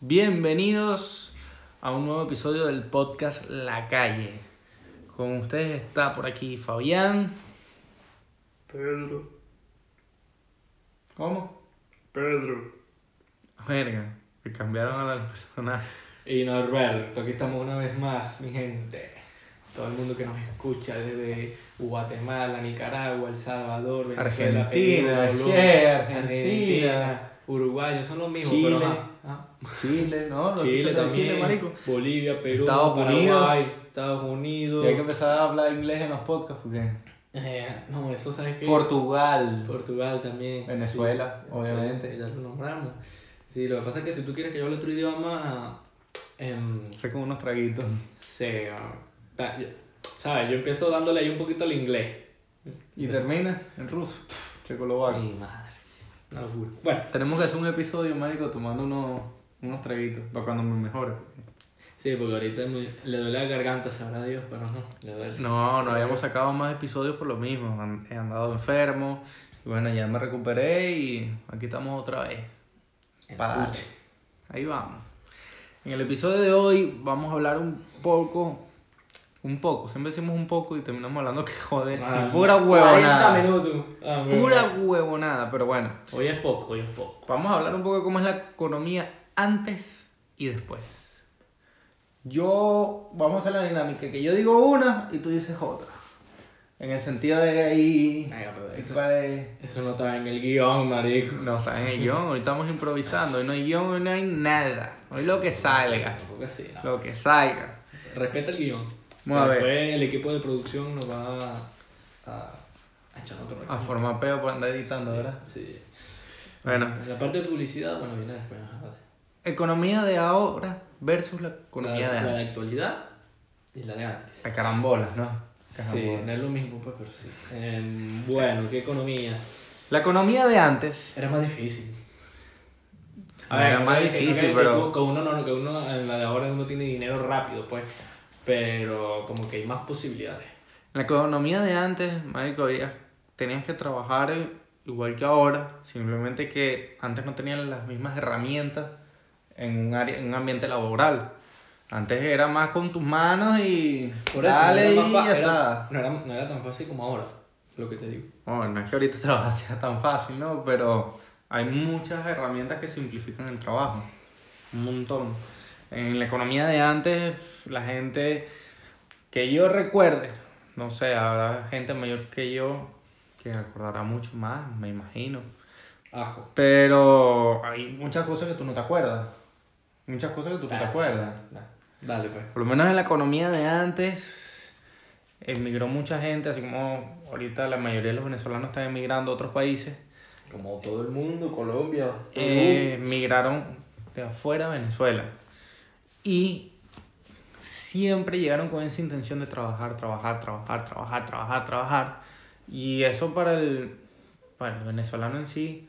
Bienvenidos a un nuevo episodio del podcast La Calle. Con ustedes está por aquí Fabián. Pedro. ¿Cómo? Pedro. Verga, que cambiaron a las personas. Y Norberto, aquí estamos una vez más, mi gente. Todo el mundo que nos escucha desde Guatemala, Nicaragua, El Salvador, Venezuela, Argentina, Perú, Argentina. Uruguay, son los mismos, Chile. pero ajá. Chile, ¿no? Los Chile también, Chile, marico. Bolivia, Perú, Estados Paraguay, Unidos. Estados Unidos. Y hay que empezar a hablar inglés en los podcasts porque. Eh, no, eso sabes que Portugal. Portugal también. Venezuela, sí. obviamente. Ya lo nombramos. Sí, lo que pasa es que si tú quieres que yo hable otro idioma, em, Sé con unos traguitos. Sí, ah, ¿sabes? Yo empiezo dándole ahí un poquito al inglés. Y termina en ruso. Checoslovaquia. Mi madre. Una locura. Bueno, Tenemos que hacer un episodio, marico, tomando unos, unos traguitos para cuando me mejore. sí, porque ahorita me- le duele la garganta, sabrá Dios, pero no, le duele. No, no habíamos sacado más episodios por lo mismo. He andado enfermo. Y bueno, ya me recuperé y aquí estamos otra vez. Para. Ahí vamos. En el episodio de hoy vamos a hablar un poco. Un poco, siempre decimos un poco y terminamos hablando que joder. Ah, pura 40 huevonada. minutos. Ah. Pura huevonada, pero bueno. Hoy es poco, hoy es poco. Vamos a hablar un poco de cómo es la economía antes y después. Yo, vamos a hacer la dinámica, que yo digo una y tú dices otra. En el sentido de ahí... Eso, eso no está en el guion, marico. No, está en el guion, hoy estamos improvisando, hoy no hay guion, hoy no hay nada. Hoy lo que salga, no. lo que salga. Respeta el guion. Vamos a ver. Después el equipo de producción nos va a, a, a echar otro A formar peo por andar editando, ¿verdad? Sí. Bueno, La parte de publicidad, bueno, viene después. vale. economía de ahora versus la economía la, de la antes. actualidad y la de antes. A carambolas, ¿no? Sí, no es lo mismo, pues, pero sí. Em, bueno, ¿qué economía? La economía de antes Era más difícil. Era no más quiere decir- difícil, pero- Que uno, no, que uno, en la de ahora uno tiene dinero rápido, pues. Pero como que hay más posibilidades. En la economía de antes, marico, tenías que trabajar igual que ahora, simplemente que antes no tenían las mismas herramientas en un, área, en un ambiente laboral. Antes era más con tus manos y Por eso, dale no, era y ya está. no, era, no era tan fácil como ahora, lo que te digo. Bueno, no es que ahorita trabajar sea tan fácil, ¿no? Pero hay muchas herramientas que simplifican el trabajo. Un montón. En la economía de antes, la gente que yo recuerde, no sé, habrá gente mayor que yo que recordará mucho más, me imagino. Ajo. Pero hay muchas cosas que tú no te acuerdas. Muchas cosas que tú no te acuerdas. dale, Dale, pues. Por lo menos en la economía de antes, emigró mucha gente, así como ahorita la mayoría de los venezolanos están emigrando a otros países. Como todo el mundo, Colombia. eh, migraron de afuera a Venezuela. Y siempre llegaron con esa intención de trabajar, trabajar, trabajar, trabajar, trabajar, trabajar. Y eso para el, para el venezolano en sí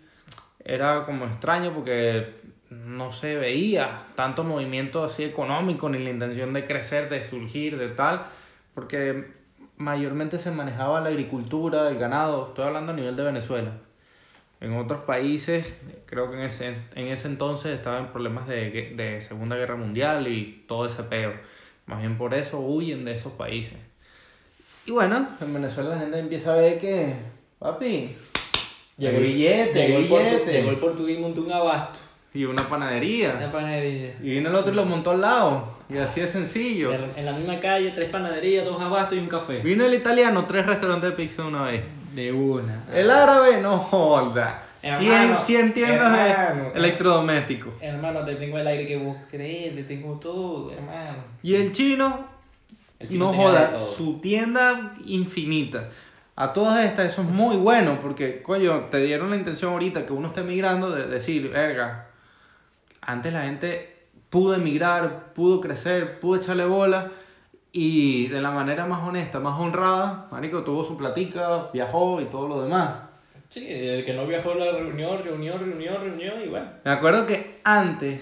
era como extraño porque no se veía tanto movimiento así económico ni la intención de crecer, de surgir, de tal, porque mayormente se manejaba la agricultura, el ganado, estoy hablando a nivel de Venezuela. En otros países, creo que en ese, en ese entonces estaban problemas de, de Segunda Guerra Mundial y todo ese peo. Más bien por eso huyen de esos países. Y bueno, en Venezuela la gente empieza a ver que, papi, Llegó el- billete, llegó el, portu- billete. llegó el portugués y montó un abasto. Y una panadería. Una panadería. Y vino el otro y lo montó al lado. Y así de sencillo. En en la misma calle, tres panaderías, dos abastos y un café. Vino el italiano, tres restaurantes de pizza de una vez. De una. El árabe, no joda. 100, Hermano, 100 tiendas hermano. de electrodomésticos. Hermano, te tengo el aire que vos crees, te tengo todo, hermano. Y el chino, El chino no joda, su tienda infinita. A todas estas, eso es muy bueno porque, coño, te dieron la intención ahorita que uno esté emigrando de decir, verga, antes la gente pudo emigrar, pudo crecer, pudo echarle bola y de la manera más honesta, más honrada, marico, tuvo su platica, viajó y todo lo demás. Sí, el que no viajó la reunión, reunión, reunión, reunión, y bueno. Me acuerdo que antes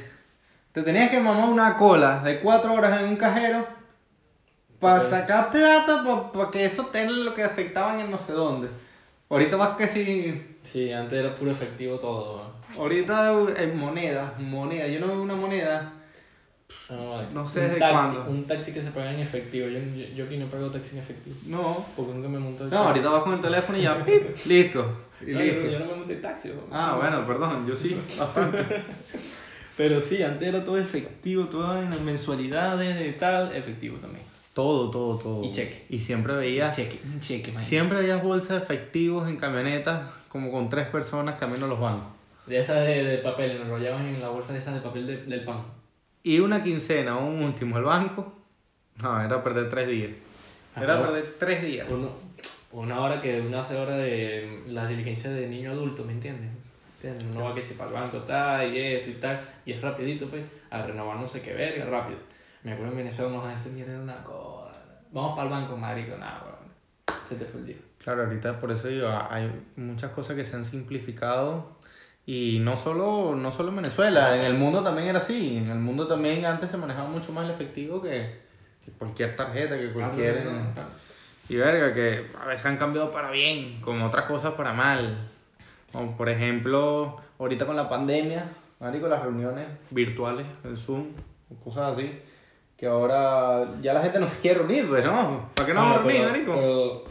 te tenías que mamar una cola de cuatro horas en un cajero para Ok. sacar plata para que eso tenga lo que aceptaban en no sé dónde. Ahorita vas que si Sí, antes era puro efectivo todo. Ahorita en moneda, moneda. Yo no veo una moneda. No, No sé desde taxi, cuándo. Un taxi que se paga en efectivo. Yo, yo, yo aquí no pago taxi en efectivo. No. Porque nunca me monto No, taxi. ahorita vas con el teléfono y ya, pip, listo. Y No, listo. yo, yo no me monto en taxi. ¿no? Ah, bueno, perdón, yo sí, bastante. Pero sí, antes era todo efectivo, todo en las mensualidades de tal, efectivo también. Todo, todo, todo. Y cheque. Y siempre veías, Cheque, un cheque, man. siempre veías bolsas de efectivos en camionetas, como con tres personas camino a los bancos. De esas de, de papel, enrollaban en la bolsa de esas de papel de- del pan. Y una quincena o un último al banco, no, era perder tres días. Era Ajá. perder tres días. Uno, una hora que uno hace hora de las diligencias de niño adulto, ¿me entiendes? ¿Entiendes? Uno va que si para el banco tal y eso y tal, y es rapidito, pues, a renovar no sé qué verga, rápido. Me acuerdo en Venezuela nos hacen mierda una cosa. Vamos para el banco, marico, nada, weón. Se te fue el día. Claro, ahorita por eso digo, hay muchas cosas que se han simplificado y no solo, no solo en Venezuela, en el mundo también era así. En el mundo también antes se manejaba mucho más el efectivo que, que cualquier tarjeta, que cualquier... Claro, claro, claro. Y verga, que a veces han cambiado para bien, como otras cosas para mal. Como por ejemplo, ahorita con la pandemia, marico, las reuniones virtuales, el Zoom, cosas así, que ahora ya la gente no se quiere reunir, pues no, ¿para qué no vamos a reunir, marico? Pero,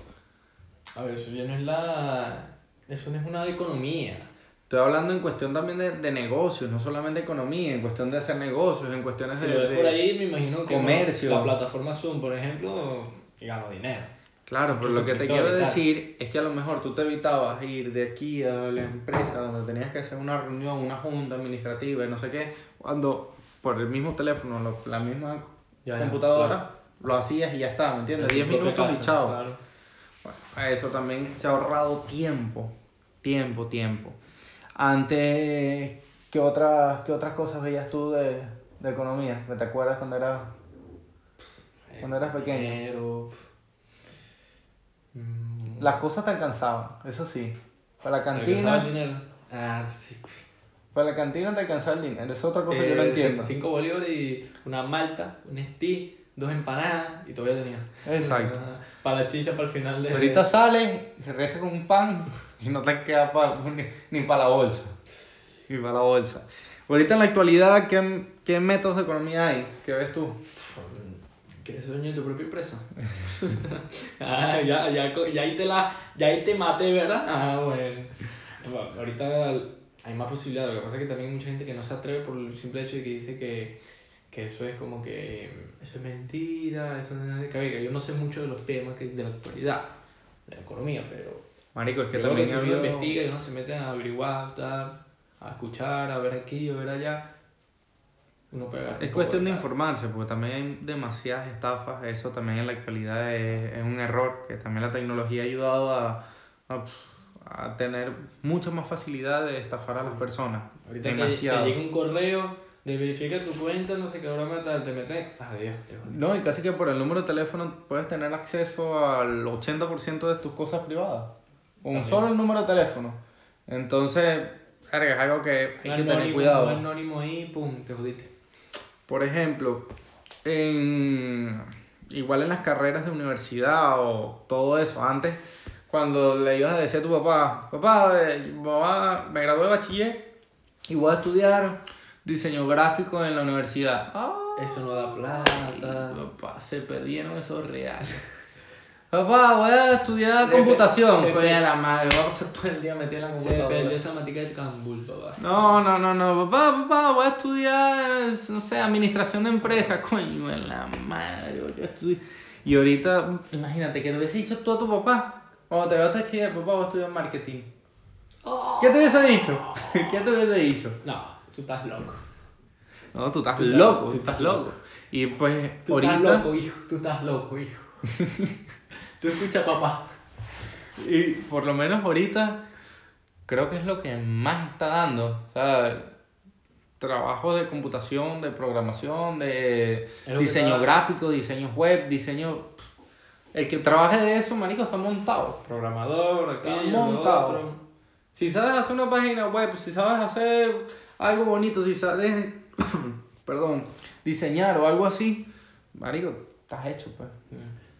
a ver, eso ya no es la... Eso no es una economía. Estoy hablando en cuestión también de, de negocios, no solamente economía, en cuestión de hacer negocios, en cuestiones Si de, lo ves de- por ahí, me imagino que comercio. la plataforma Zoom, por ejemplo, gano dinero. Claro, pero lo que te quiero decir es que a lo mejor tú te evitabas ir de aquí a la empresa donde tenías que hacer una reunión, una junta administrativa y no sé qué, cuando por el mismo teléfono, lo- la misma Ya, computadora, claro. lo hacías y ya está, ¿me entiendes? En 10 tu propia minutos y casa, chao. claro. Bueno, eso también se ha ahorrado tiempo, tiempo, tiempo. Antes, ¿qué otras, qué otras cosas veías tú de, de economía? ¿Te acuerdas cuando eras Cuando eras pequeño. Dinero. Mm, Las cosas te alcanzaban, eso sí. Para la ¿te alcanzaba el cantina, dinero? Ah, sí. para la cantina te alcanzaba el dinero. Esa es otra cosa que yo no Eh, entiendo. Cinco bolívares y una malta, un stí, dos empanadas y todavía tenía. Exacto. Para la chicha, para el final de... Ahorita sales, regresas con un pan y no te queda pa- ni, ni para la bolsa. Ni para la bolsa. Ahorita en la actualidad, ¿qué, ¿qué métodos de economía hay? ¿Qué ves tú? ¿Quieres ser dueño de tu propia empresa? ah, ya, ya, ya ahí te la, ya ahí te maté, ¿verdad? Ah, bueno. Bueno, Ahorita hay más posibilidades, lo que pasa es que también hay mucha gente que no se atreve por el simple hecho de que dice que, que eso es como que, eso es mentira, eso no es nada de cabeza. Yo no sé mucho de los temas que, de la actualidad, de la economía, pero Marico, es que creo que también si uno investiga y uno se mete a averiguar, tal, a escuchar, a ver aquí, a ver allá, uno pega. Es cuestión de informarse, porque también hay demasiadas estafas. Eso también en la actualidad es, es un error, que también la tecnología ha ayudado a, a, a tener mucha más facilidad de estafar a las personas. Ahorita que te demasiado. llega un correo de verifica tu cuenta, no sé qué broma tal, te metes, adiós, te. No, y casi que por el número de teléfono puedes tener acceso al 80% de tus cosas privadas. Con solo el número de teléfono. Entonces, es algo que hay que tener cuidado. anónimo ahí, pum, te jodiste. Por ejemplo, en, igual en las carreras de universidad o todo eso, antes, cuando le ibas a decir a tu papá, papá, eh, mamá, me gradué de bachiller y voy a estudiar diseño gráfico en la universidad. Ah, Eso no da Ay, plata. papá, se perdieron esos reales. Papá, voy a estudiar Se computación. se Pues a la madre, voy a pasar todo el día metido en la Se computadora. perdió esa matica de Cambul, papá. No, no, no, no, papá, papá, voy a estudiar, no sé, administración de empresas, coño, en la madre, yo estudio. Y ahorita, imagínate que te hubiese dicho tú a tu papá, cuando te vas a chillar, papá, voy a estudiar marketing. ¿Qué te hubiese dicho? ¿Qué te hubiese dicho? No, tú estás loco. No, tú estás Tú loco, tú estás loco. Y pues, Tú ahorita, estás loco, hijo. Tú estás loco, hijo. tú escucha, papá. y por lo menos ahorita, creo que es lo que más está dando. O sea, trabajos de computación, de programación, de diseño gráfico, diseño web, diseño... El que trabaje de eso, marico, está montado. Programador, Está lo montado. otro. Si sabes hacer una página web, si sabes hacer algo bonito, si sabes, perdón, diseñar o algo así, marico, estás hecho, pues.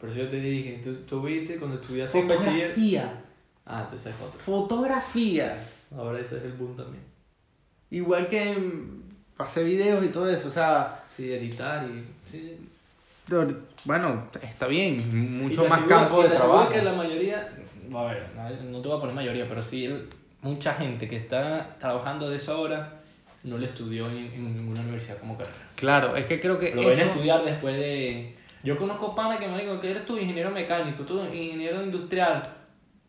Por eso yo te dije, tú, tú viste cuando estudiaste en bachiller. Fotografía, Ah, te sabes otro. fotografía. Ahora ese es el boom también. Igual que mm, hacer videos y todo eso, o sea, Sí, editar y... Sí, sí. Bueno, está bien, mucho más aseguro- campo de te trabajo. que la mayoría, a ver, no te voy a poner mayoría, pero sí el- mucha gente que está trabajando de eso ahora no le estudió en, en ninguna universidad como carrera. Claro, es que creo que Lo ven a estudiar después de... Yo conozco pana que me digo que eres tú ingeniero mecánico, tú ingeniero industrial.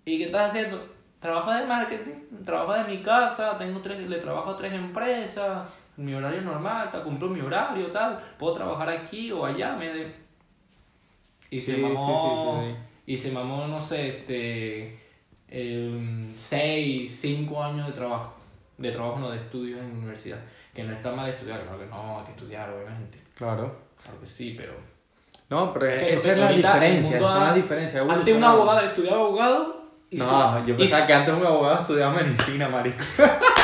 ¿Y qué estás haciendo? Trabajo de marketing, trabajo de mi casa, tengo tres, le trabajo a tres empresas, mi horario normal, cumplo mi horario, tal, puedo trabajar aquí o allá, me de... Y Sí, se mamó, sí, sí, y se mamó, no sé, este, em, seis, cinco años de trabajo, de trabajo no, de estudios en universidad, que no está mal estudiar, claro que no, hay que estudiar, obviamente, Claro. claro que sí, pero... No, pero Es que esa es la diferencia, son las diferencias. Antes un abogado estudiaba abogado y No, yo pensaba que antes un abogado estudiaba medicina, marico.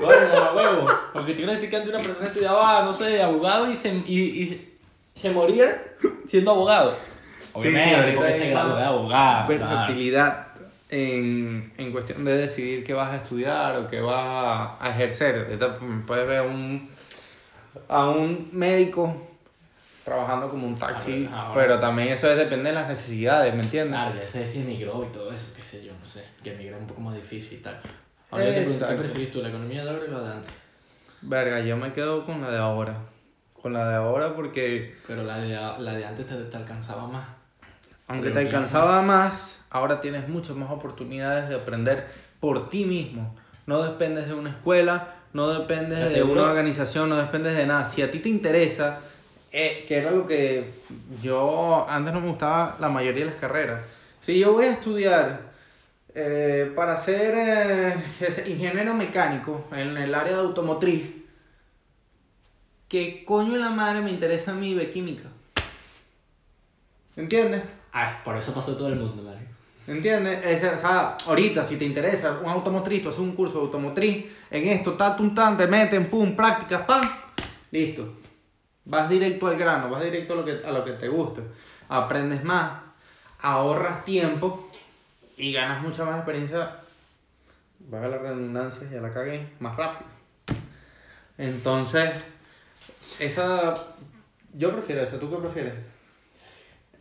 Bueno, huevo. Porque te quiero decir que antes una persona estudiaba, no sé, abogado y se, y, y se, moría siendo abogado. Sí, Obviamente, sí, porque se graduó de abogado. claro. En, en cuestión de decidir qué vas a estudiar o qué vas a, ejercer. Puedes ver a un, a un médico trabajando como un taxi, pero también eso es, depende de las necesidades, ¿me entiendes? Claro, ya se emigró y todo eso, qué sé yo, no sé. Que emigrar es un poco más difícil y tal. Ahora yo te pregunto, ¿qué prefieres tú, la economía de ahora o la de antes? Verga, yo me quedo con la de ahora. Con la de ahora porque Pero la de, la de antes te, te alcanzaba más. Aunque te alcanzaba más, ahora tienes muchas más oportunidades de aprender por ti mismo. No dependes de una escuela, no dependes de una organización, no dependes de nada. Si a ti te interesa, eh, que era lo que yo antes no me gustaba la mayoría de las carreras. Si yo voy a estudiar eh, para ser eh, ingeniero mecánico en el área de automotriz, ¿qué coño la madre me interesa a mí? ¿Entiendes? Por eso pasó todo el mundo, ¿vale? ¿Entiendes? Ese, o sea, ahorita si te interesa un automotriz, tú haces un curso de automotriz, en esto, tal, tan, te meten, pum, prácticas, pam, listo. Vas directo al grano, vas directo a lo que, a lo que te gusta. Aprendes más, ahorras tiempo y ganas mucha más experiencia. Baja la redundancia, ya la cagué, más rápido. Entonces, esa. Yo prefiero eso, ¿tú qué prefieres?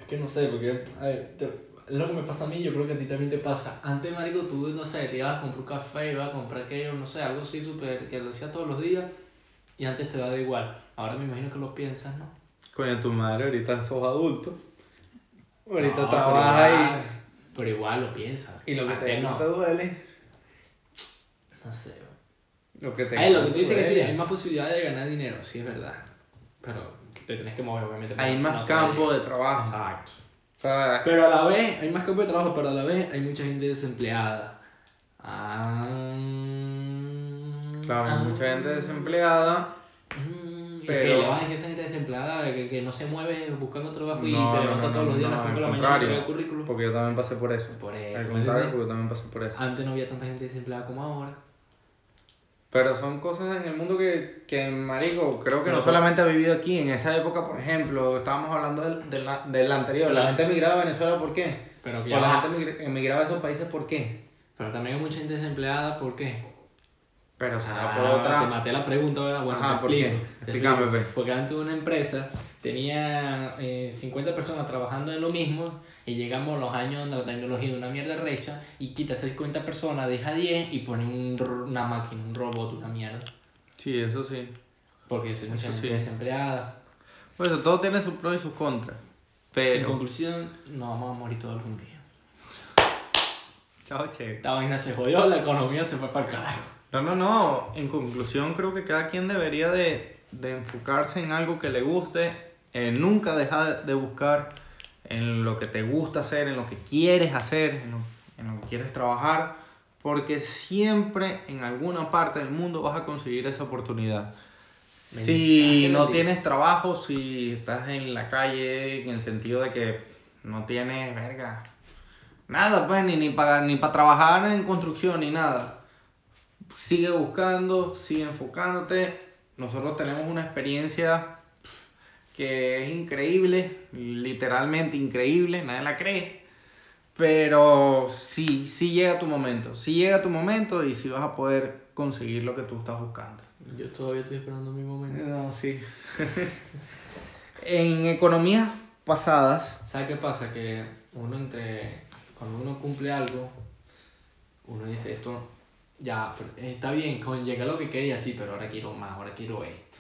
Que no sé, porque, a ver, te- es lo que me pasa a mí, yo creo que a ti también te pasa. Antes, marico, tú, no sé, te ibas a comprar un café, ibas a comprar aquello, no sé, algo así súper, que lo hacías todos los días, y antes te daba igual. Ahora me imagino que lo piensas, ¿no? Coño, tu madre, ahorita sos adulto. Ahorita No, pero ahí. igual- Pero igual lo piensas. Y lo que te, no te duele. No sé. Lo que te Ay, lo que tú dices que sí, hay más posibilidades de ganar dinero, sí es verdad. Pero te tenés que mover, obviamente. Hay más no campo de trabajo. Exacto. O sea, Pero a la vez, hay más campo de trabajo, pero a la vez hay mucha gente desempleada. Ah, claro, hay ah, mucha gente desempleada. mm, ¿y pero- qué le vas a decir a esa gente desempleada que, que no se mueve buscando trabajo y No, se no, levanta no, todos los días a las no, 5 de la al mañana y el currículum? Porque yo también pasé por eso. Por Al eso, ¿me contrario, porque yo también pasé por eso. Antes no había tanta gente desempleada como ahora. Pero son cosas en el mundo que, que marico, creo que no por- solamente ha vivido aquí. En esa época, por ejemplo, estábamos hablando del, del, del anterior. La gente emigraba a Venezuela, ¿por qué? Pero, O la gente emigra- emigraba a esos países, ¿por qué? pero también hay mucha gente desempleada, ¿por qué? Pero será Ah, por otra... Te maté la pregunta, ¿verdad? Bueno, Ajá, te ¿por qué? explico, Explícame, explico. pe. Porque antes una empresa tenía eh, 50 personas trabajando en lo mismo y llegamos a los años donde la tecnología es una mierda recha y quita 50 personas, deja 10 y pone un una máquina, un robot, una mierda. Sí, eso sí. Porque es mucha gente sí. desempleada. Por eso, todo tiene sus pros y sus contras. En Pero... conclusión, nos vamos a morir todos algún día. Chao, che. Esta vaina se jodió, la economía se fue para el carajo. No, no, no. En conclusión, creo que cada quien debería de, de enfocarse en algo que le guste. Eh, nunca dejar de buscar en lo que te gusta hacer, en lo que quieres hacer, en lo, en lo que quieres trabajar. Porque siempre en alguna parte del mundo vas a conseguir esa oportunidad. Si no tienes trabajo, si estás en la calle, en el sentido de que no tienes, verga, nada, pues, ni, ni para ni para trabajar en construcción, ni nada. Sigue buscando, sigue enfocándote. Nosotros tenemos una experiencia que es increíble, literalmente increíble, nadie la cree. Pero sí, sí llega tu momento, sí llega tu momento y sí vas a poder conseguir lo que tú estás buscando. Yo todavía estoy esperando mi momento. No, sí. en economías pasadas, ¿Sabes qué pasa? Que uno entre. Cuando uno cumple algo, uno dice esto. Ya, está bien, con llega lo que quería, sí, pero ahora quiero más, ahora quiero esto.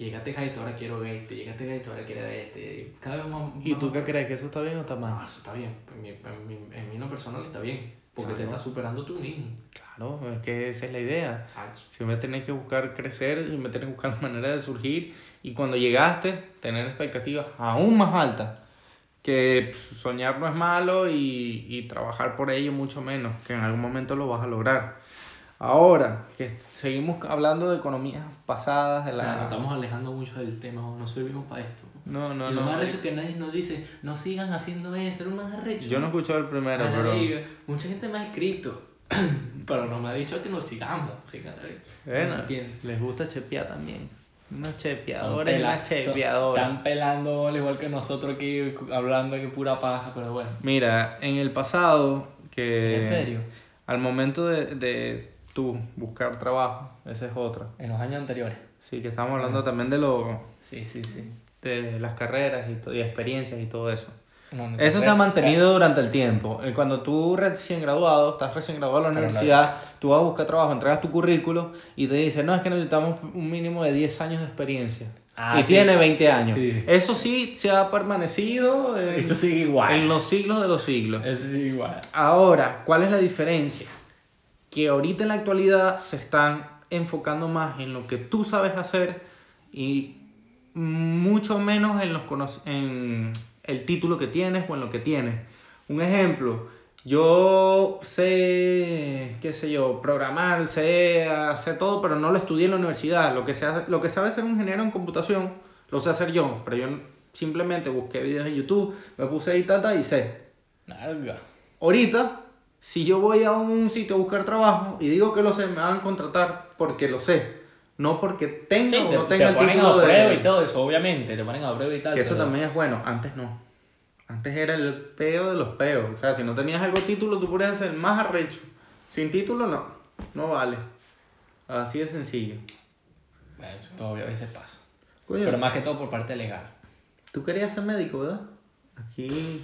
Llegaste esto, ahora quiero esto. Llegaste esto, ahora quiero esto. Y cada vez más. ¿y tú más- qué crees? ¿Que eso está bien o está No, mal? eso está bien. En mi, en mi, en mi no personal está bien. Porque te estás superando tú mismo. Claro, es que esa es la idea. Siempre tenés que buscar crecer, siempre tenés que buscar la manera de surgir y cuando llegaste, tener expectativas aún más altas. Que soñar no es malo y, y trabajar por ello mucho menos, que en algún momento lo vas a lograr. Ahora, que seguimos hablando de economías pasadas, de la... Claro, estamos alejando mucho del tema, no servimos para esto. No, no, y lo no. más arrecho es que nadie nos dice, no sigan haciendo eso, es lo más arrecho. Yo no he escuchado el primero, pero... Mucha gente me ha escrito, pero no me ha dicho que nos sigamos. Bueno, No les gusta chepear también. Unos chepeadores unas chepeadoras. Están pelando al igual que nosotros aquí hablando de que pura paja, pero bueno. Mira, en el pasado, que... ¿En serio? Al momento de, de tú buscar trabajo, esa es otra. En los años anteriores. Sí, que estamos hablando también de lo, Sí, sí, sí. de las carreras y, y experiencias y todo eso. No, no, Eso se ha mantenido durante el tiempo. Eh, Cuando tú recién graduado, estás recién graduado de la universidad, tú vas a buscar trabajo, entregas tu currículo y te dicen, no, es que necesitamos un mínimo de 10 años de experiencia. Ah, y sí. tiene 20 años. Sí. Eso sí se ha permanecido en, Eso sigue igual. en los siglos de los siglos. Eso sigue igual. Ahora, ¿cuál es la diferencia? Que ahorita en la actualidad se están enfocando más en lo que tú sabes hacer y mucho menos en, los cono- en el título que tienes o en lo que tienes. Un ejemplo, yo sé, qué sé yo, programar, sé hacer todo, pero no lo estudié en la universidad. Lo que, se hace- lo que sabe ser un ingeniero en computación, lo sé hacer yo, pero yo simplemente busqué videos en YouTube, me puse ahí tata y sé. Nalga. Ahorita, si yo voy a un sitio a buscar trabajo y digo que lo sé, me van a contratar porque lo sé. No porque tenga Sí, o te, no te tenga el ponen título a prueba de... y todo eso, obviamente. Te ponen a prueba y tal. Que eso pero- también es bueno. Antes no. Antes era el peo de los peos. O sea, si no tenías algo título, tú podías ser el más arrecho. Sin título, no. No vale. Así de sencillo. Bueno, Eso todavía a veces pasa. Coño, Pero más que todo por parte legal. tú querías ser médico, ¿verdad? Aquí...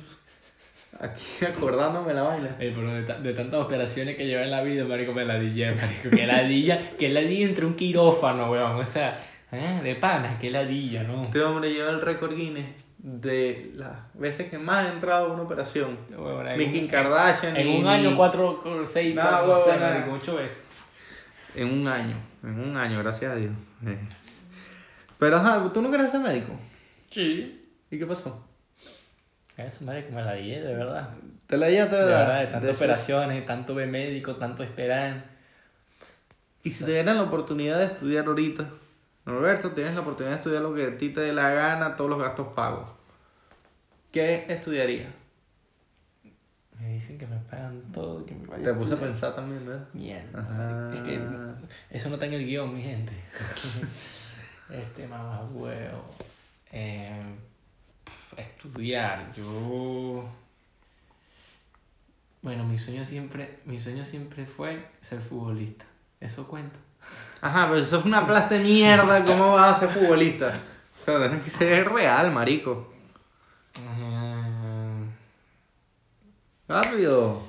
Aquí acordándome la vaina. Eh, pero de, ta- de tantas operaciones que lleva en la vida, marico, me ladilla, marico. Que ladilla, que ladilla entre un quirófano, weón. O sea, eh, de pana, que ladilla, ¿no? Este hombre lleva el récord Guinness de las veces que más ha entrado a una operación. Un- Kim Kardashian. En un año, cuatro, seis, cuatro, no marico, ocho veces. En un año. En un año, gracias a Dios. Eh. Pero ajá, ¿tú no querías ser médico? Sí. ¿Y qué pasó? Eso, marico, me ladilla, de verdad. ¿Te la llevaste De verdad, de De tantas esos- operaciones, tanto ver médico, tanto esperar. Y si te dieran la oportunidad de estudiar ahorita, Roberto, tienes la oportunidad de estudiar lo que a ti te dé la gana, todos los gastos pagos. ¿Qué estudiarías? Me dicen que me pagan todo, que me vaya Te puse a pensar también, ¿verdad? Mierda. Ajá. Es que eso no está en el guion, mi gente. este mamá huevo. Eh, estudiar. Yo. Bueno, mi sueño siempre, mi sueño siempre fue ser futbolista. Eso cuenta. Ajá, pero eso es una plasta de mierda, ¿cómo vas a ser futbolista? O sea, tienes que ser real, marico. Mm, Rápido.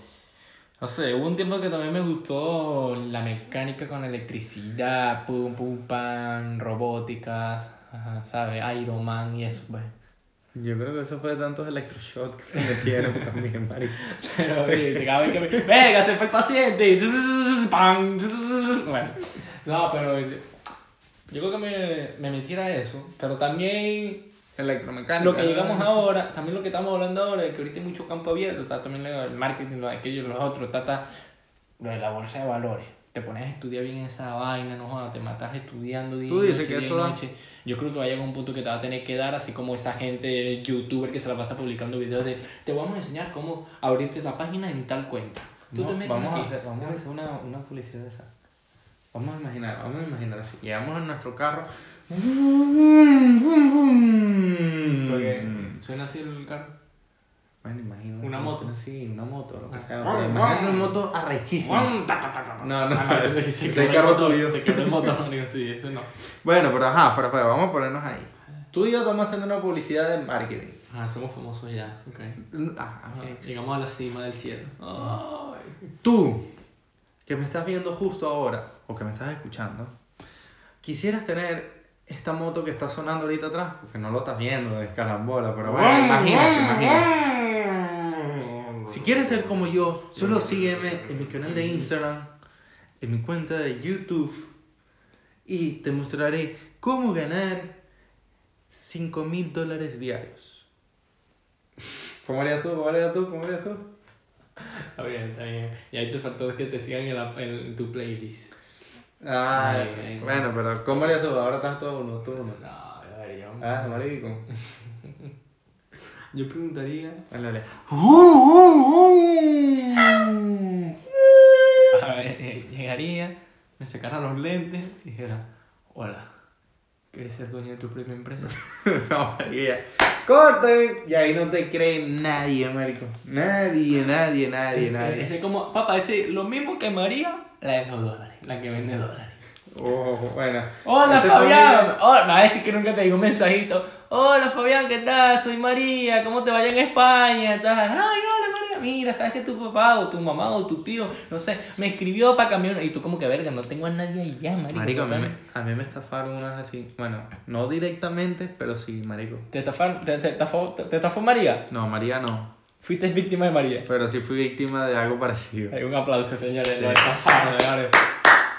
No sé, hubo un tiempo que también me gustó la mecánica con electricidad, pum, pum, pan, robótica, ajá, ¿sabes? Iron Man y eso, pues. Yo creo que eso fue de tantos electroshocks que me metieron también, marico. Pero oye, cada vez que me... ¡Venga, se fue el paciente! ¡Pam! Bueno, no, pero yo, yo creo que me, me metiera eso. Pero también Electromecánica. lo que llegamos ahora, también lo que estamos hablando ahora, de que ahorita hay mucho campo abierto, está también el marketing, lo de aquello, lo otro, está, está lo de la bolsa de valores. Te pones a estudiar bien esa vaina, no jodas, te matas estudiando día Tú dices noche, que día y eso da- noche. Yo creo que va a llegar un punto que te va a tener que dar, así como esa gente, youtuber que se la pasa publicando videos de te vamos a enseñar cómo abrirte la página en tal cuenta. Tú No, te metes vamos, aquí. a hacer, vamos a hacer una, una publicidad de esa. Vamos a imaginar, vamos a imaginar así. Llegamos en nuestro carro. Porque suena así el carro. Bueno, imagino. Una moto. Sí, una moto, lo que Ah. sea. Guau, pero Imagínate una moto arrechísima. No, no, Ah, ese se- ese carro tuyo. El motor, marico, sí, eso no. Bueno, pero ajá, fuera, fuera, vamos a ponernos ahí. Tú y yo estamos haciendo una publicidad de marketing. Ah, somos famosos ya, ok. Ah, Ah. Llegamos a la cima del cielo. Ay. Tú, que me estás viendo justo ahora, o que me estás escuchando, quisieras tener esta moto que está sonando ahorita atrás, porque no lo estás viendo de escarambola, pero bueno, imagínese, imagínese. Si quieres ser como yo, solo sígueme en mi canal de Instagram, en mi cuenta de YouTube, y te mostraré cómo ganar 5 mil dólares diarios. ¿Cómo harías tú? ¿Cómo harías tú? ¿Cómo harías tú? Está bien, está bien. Y ahí te faltó que te sigan en, la, en tu playlist. Ay, Ay, ay, bueno, pero ¿cómo harías tú? Ahora estás todo uno, tú uno. No, a ver, yo. Ah, marico. Yo preguntaría. Dale, dale. A ver, eh, llegaría, me sacara los lentes y dijera: Hola, ¿quieres ser dueño de tu propia empresa? No, María. Corten. Y ahí no te cree nadie, marico. Nadie, nadie, nadie, nadie. Ese como, papá, ese lo mismo que María, la de los dólares, la que vende dólares. Oh, bueno. Hola Ese Fabián, Hola, me va a decir que nunca te digo un mensajito. Hola Fabián, ¿qué tal? Soy María, ¿cómo te vaya en España? Tal. Ay, hola María, mira, sabes que tu papá o tu mamá o tu tío, no sé, me escribió para cambiar. Y tú, como que verga, no tengo a nadie allá, marico. Marico, a mí, me, a mí me estafaron unas así. Bueno, no directamente, pero sí, marico. ¿Te estafaron- te, te estafó, te, te estafó María? No, María no. ¿Fuiste víctima de María? Pero sí fui víctima de algo parecido. Hay un aplauso, señores. Lo estafaron, señores.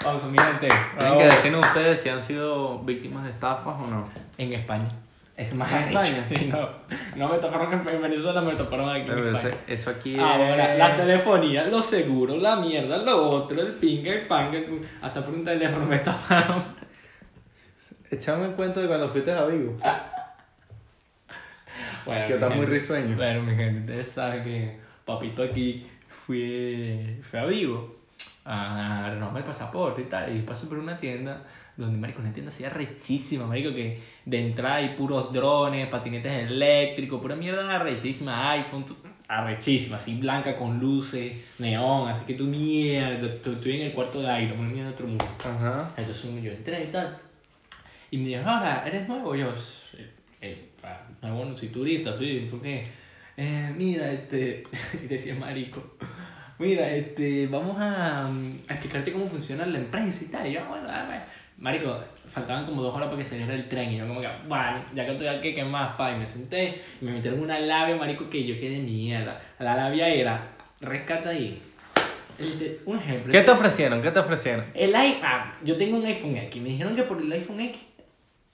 Vamos, mi gente. Tienen que decirnos ustedes si han sido víctimas de estafas o no. En España. Es más ¿En. España? No, no me tocaron en en Venezuela, me tocaron aquí en Pero España. ese- eso aquí Ahora, es- la telefonía, los seguros, la mierda, lo otro, el pinga, el panga, hasta por un teléfono me estafaron. Échame en cuenta de cuando fuiste a Vigo. Bueno, Que mi está muy gente, risueño. Bueno, mi gente, ustedes saben que papito aquí fue, fue a Vigo a renovar el pasaporte y tal, y pasó por una tienda donde, marico, una tienda así rechísima, marico, que de entrada hay puros drones, patinetes eléctricos, pura mierda arrechísima, iPhone, arrechísima, así blanca con luces, neón, así que tú mierda, estoy en el cuarto de aire, una mierda de otro mundo. Ajá. Entonces yo entré y tal. Y me dijo, ahora, ¿eres nuevo? Yo, eh, eh, ah, nuevo, no soy turista, sí, ¿por qué? Eh, mira, este, y decía marico, mira, este, vamos a, mm, a explicarte cómo funciona la empresa y tal. Y yo, bueno, ver. marico, faltaban como dos horas para que saliera el tren. Y yo como que, bueno, ya que estoy aquí, ¿qué más, pa? Y me senté, y me metieron una labia, marico, que yo quedé mierda. La labia era, rescata ahí. El de- un ejemplo. ¿Qué te ofrecieron? ¿Qué te ofrecieron? El iPhone, ah, yo tengo un iPhone X. Me dijeron que por el iPhone X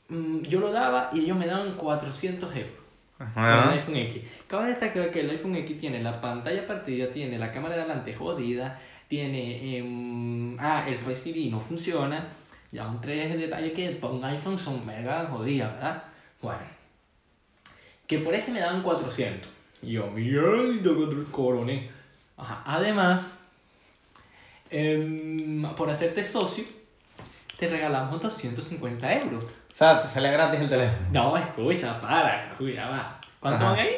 mm, yo lo daba y ellos me daban 400 euros. Por el Ajá. iPhone X. Cabe destacar que el iPhone X tiene la pantalla partida, tiene la cámara de adelante jodida, tiene. em, ah, el Face ID no funciona. Ya un tres detalles que para un iPhone son mega jodidas, ¿verdad? Bueno. Que por ese me daban 400. Y yo, mierda, coroné. Ajá. Además, em, por hacerte socio, te regalamos 250 euros. O sea, te sale gratis el teléfono. No, escucha, para, escucha, va. ¿Cuánto Ajá. van ahí?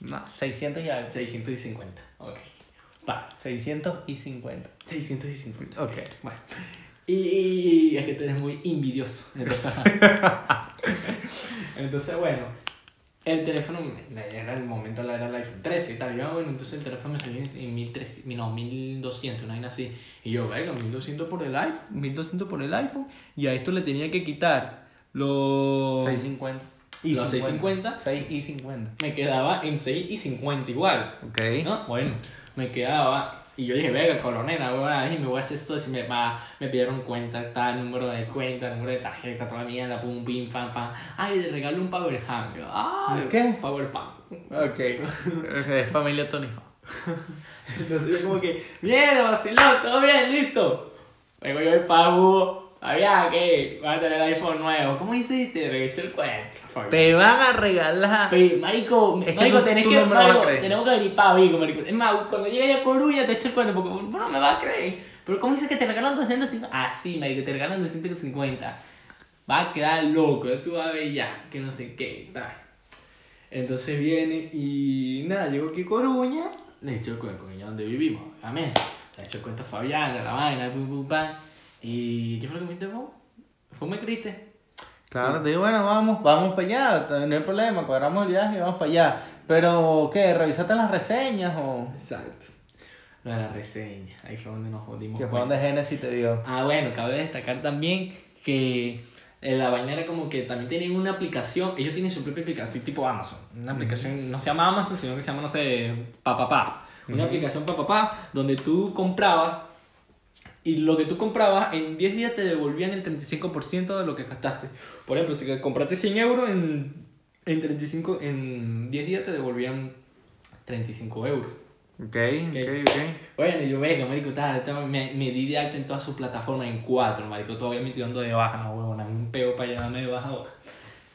No, 600 y algo. 650. Ok. Va, 650. 650. Ok. Bueno. Y, es que tú eres muy invidioso. Entonces, entonces bueno. El teléfono, era el momento, era el iPhone 13 y tal. Y yo, ah, bueno, entonces el teléfono me salió en 1300, no, 1200, una vaina así. Y yo, venga, 1200 por el iPhone, 1200 por el iPhone. Y a esto le tenía que quitar los... 650. Los 650. 6 y 50. Me quedaba en 6 y 50 igual. Ok. ¿no? Bueno, me quedaba. Y yo dije, venga, colonela, ahora y me voy a hacer socio. Me, va, me pidieron cuenta, tal, número de cuenta, número de tarjeta, toda la mierda, pum, pim, pam, pam. Ay, le regalo un Power Hand. Yo, ay, ¿Qué? Power Pam. Ok. es familia Tony. Entonces yo como que, bien, vacilón, todo bien, listo. Luego yo el pago, había que, va a tener el iPhone nuevo. ¿Cómo hiciste? Me echó el cuento. Te van a regalar. Pe- marico, Es que marico, tú- tenés tú que, no me vas a marico, tenemos que venir para Vigo, marico. Es más, cuando llegue a Coruña te echo el cuento, porque vos no me vas a creer. Pero ¿cómo dices que te regalan 250? Ah, sí, marico, te regalan 250. Va a quedar loco, tú vas a ver ya, que no sé qué, tal. Entonces viene y nada, llegó aquí a Coruña, le echó el cuento, Coruña donde vivimos, amén. Le echó el cuento a Fabián, de la vaina, pum, pum, pam. ¿Y qué fue lo que me interrumpió? ¿Fue me grite? Claro, te digo, bueno, vamos, vamos para allá, no hay problema, cuadramos el viaje y vamos para allá. Pero, ¿qué? ¿Revisaste las reseñas o...? Exacto. Lo de la reseña, ahí fue donde nos jodimos. Que fue donde Genesis te dio. Ah, bueno, cabe destacar también que eh, la vaina era como que también tienen una aplicación, ellos tienen su propia aplicación, tipo Amazon. Una aplicación, no se llama Amazon, sino que se llama, no sé, papapá. Una aplicación papapá donde tú comprabas y lo que tú comprabas en 10 días te devolvían el 35% de lo que gastaste. Por ejemplo, si compraste 100 euros en, en, 35, en 10 días te devolvían 35 euros. Ok, ok, ok. Bueno, y yo, venga, marico, tal, tal, me, me di de alta en todas sus plataformas en cuatro, marico, todavía me estoy dando de baja, no, huevona, un peo para llevarme de baja ahora.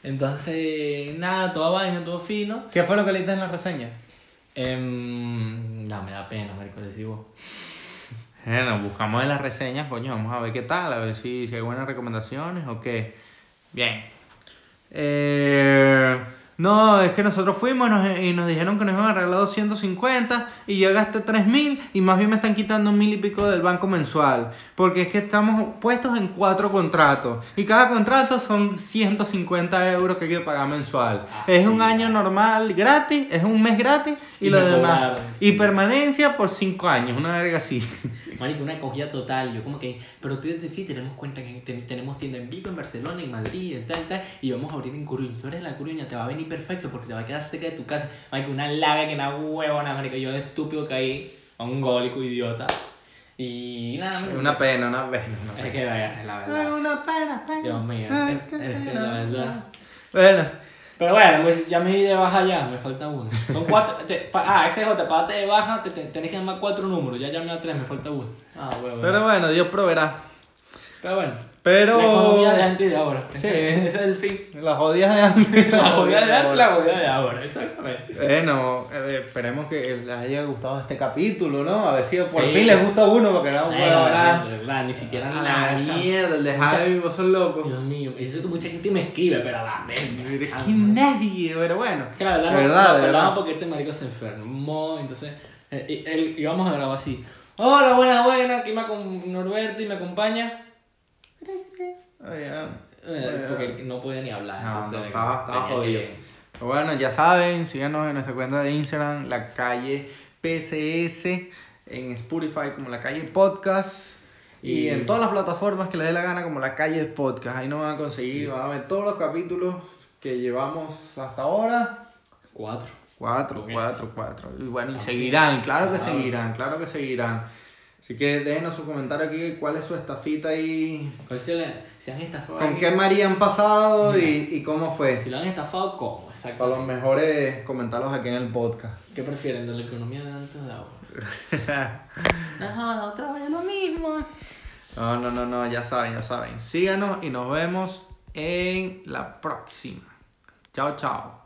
Entonces, nada, toda vaina, todo fino. ¿Qué fue lo que leíste en la reseña? Em, no, me da pena, marico, decir vos. Bueno, buscamos en las reseñas, coño, vamos a ver qué tal, a ver si, si hay buenas recomendaciones o qué. Bien. Eh, no, es que nosotros fuimos nos- y nos dijeron que nos iban a arreglar 250 y yo gasté 3000 y más bien me están quitando un mil y pico del banco mensual. Porque es que estamos puestos en cuatro contratos y cada contrato son 150 euros que hay que pagar mensual. Ah, es un año normal gratis, es un mes gratis y, Y lo demás. cobraron, Y permanencia por 5 años, una verga así. Marico, una cogida total, yo como que, pero tú sí tenemos cuenta que ten- tenemos tienda en Vigo, en Barcelona, en Madrid, en tal, tal, y vamos a abrir en Coruña. Tú eres la Coruña, te va a venir perfecto porque te va a quedar cerca de tu casa. Marico, una labia que una huevona, marico, yo de estúpido caí, a un gólico idiota. Y nada, marico, Una pena, una pena. una Es pena. que vaya, es la verdad. una pena, pena. Dios mío, es, es que pena. la verdad. Bueno, Pero bueno, pues ya me di de baja ya, me falta uno. Son cuatro. te- pa- ah, ese es otro, para darte de baja te, te- tenés que llamar cuatro números. Ya llamé a tres, me falta uno. Ah, bueno. pero bueno, Dios proveerá. Pero bueno. Pero. La economía de antes y de ahora. Sí. Ese, es el fin. Las jodidas de antes. La jodida de antes y la jodida de ahora, exactamente. Bueno, eh, esperemos que les haya gustado este capítulo, ¿no? A ver si por Sí. fin les gusta uno, porque no puedo hablar. de verdad, ni siquiera A la esa- mierda, el de Javi, vos sos loco. Dios mío, eso que mucha gente me escribe, pero a la verga. es que nadie, pero bueno. Que la verdad, De verdad, no de perdamos verdad. porque este marico se enfermó, entonces eh, y- él, íbamos a grabar así. Hola, buena, buena, aquí me acom- Norberto y me acompaña. Eh, porque no podía ni hablar. No, entonces, no, estaba- estaba jodido. que- Bueno, ya saben, síganos en nuestra cuenta de Instagram, la calle PCS, en Spotify como la calle Podcast y, Y- en todas las plataformas que les dé la gana como la calle Podcast. Ahí nos van a conseguir, van a ver todos los capítulos que llevamos hasta ahora. Cuatro. Cuatro, cuatro, cuatro. Y bueno, y seguirán, claro que seguirán, claro que seguirán. Así que déjenos su comentario aquí, cuál es su estafita y ¿Cuál se, le, se han estafado? con aquí? qué María han pasado y, y cómo fue. Si lo han estafado, ¿cómo? Para Exacto. los mejores comentarios aquí en el podcast. ¿Qué prefieren, de la economía de antes o de ahora? no, otra vez lo mismo. No, no, no, no, ya saben, ya saben. Síganos y nos vemos en la próxima. Chao, chao.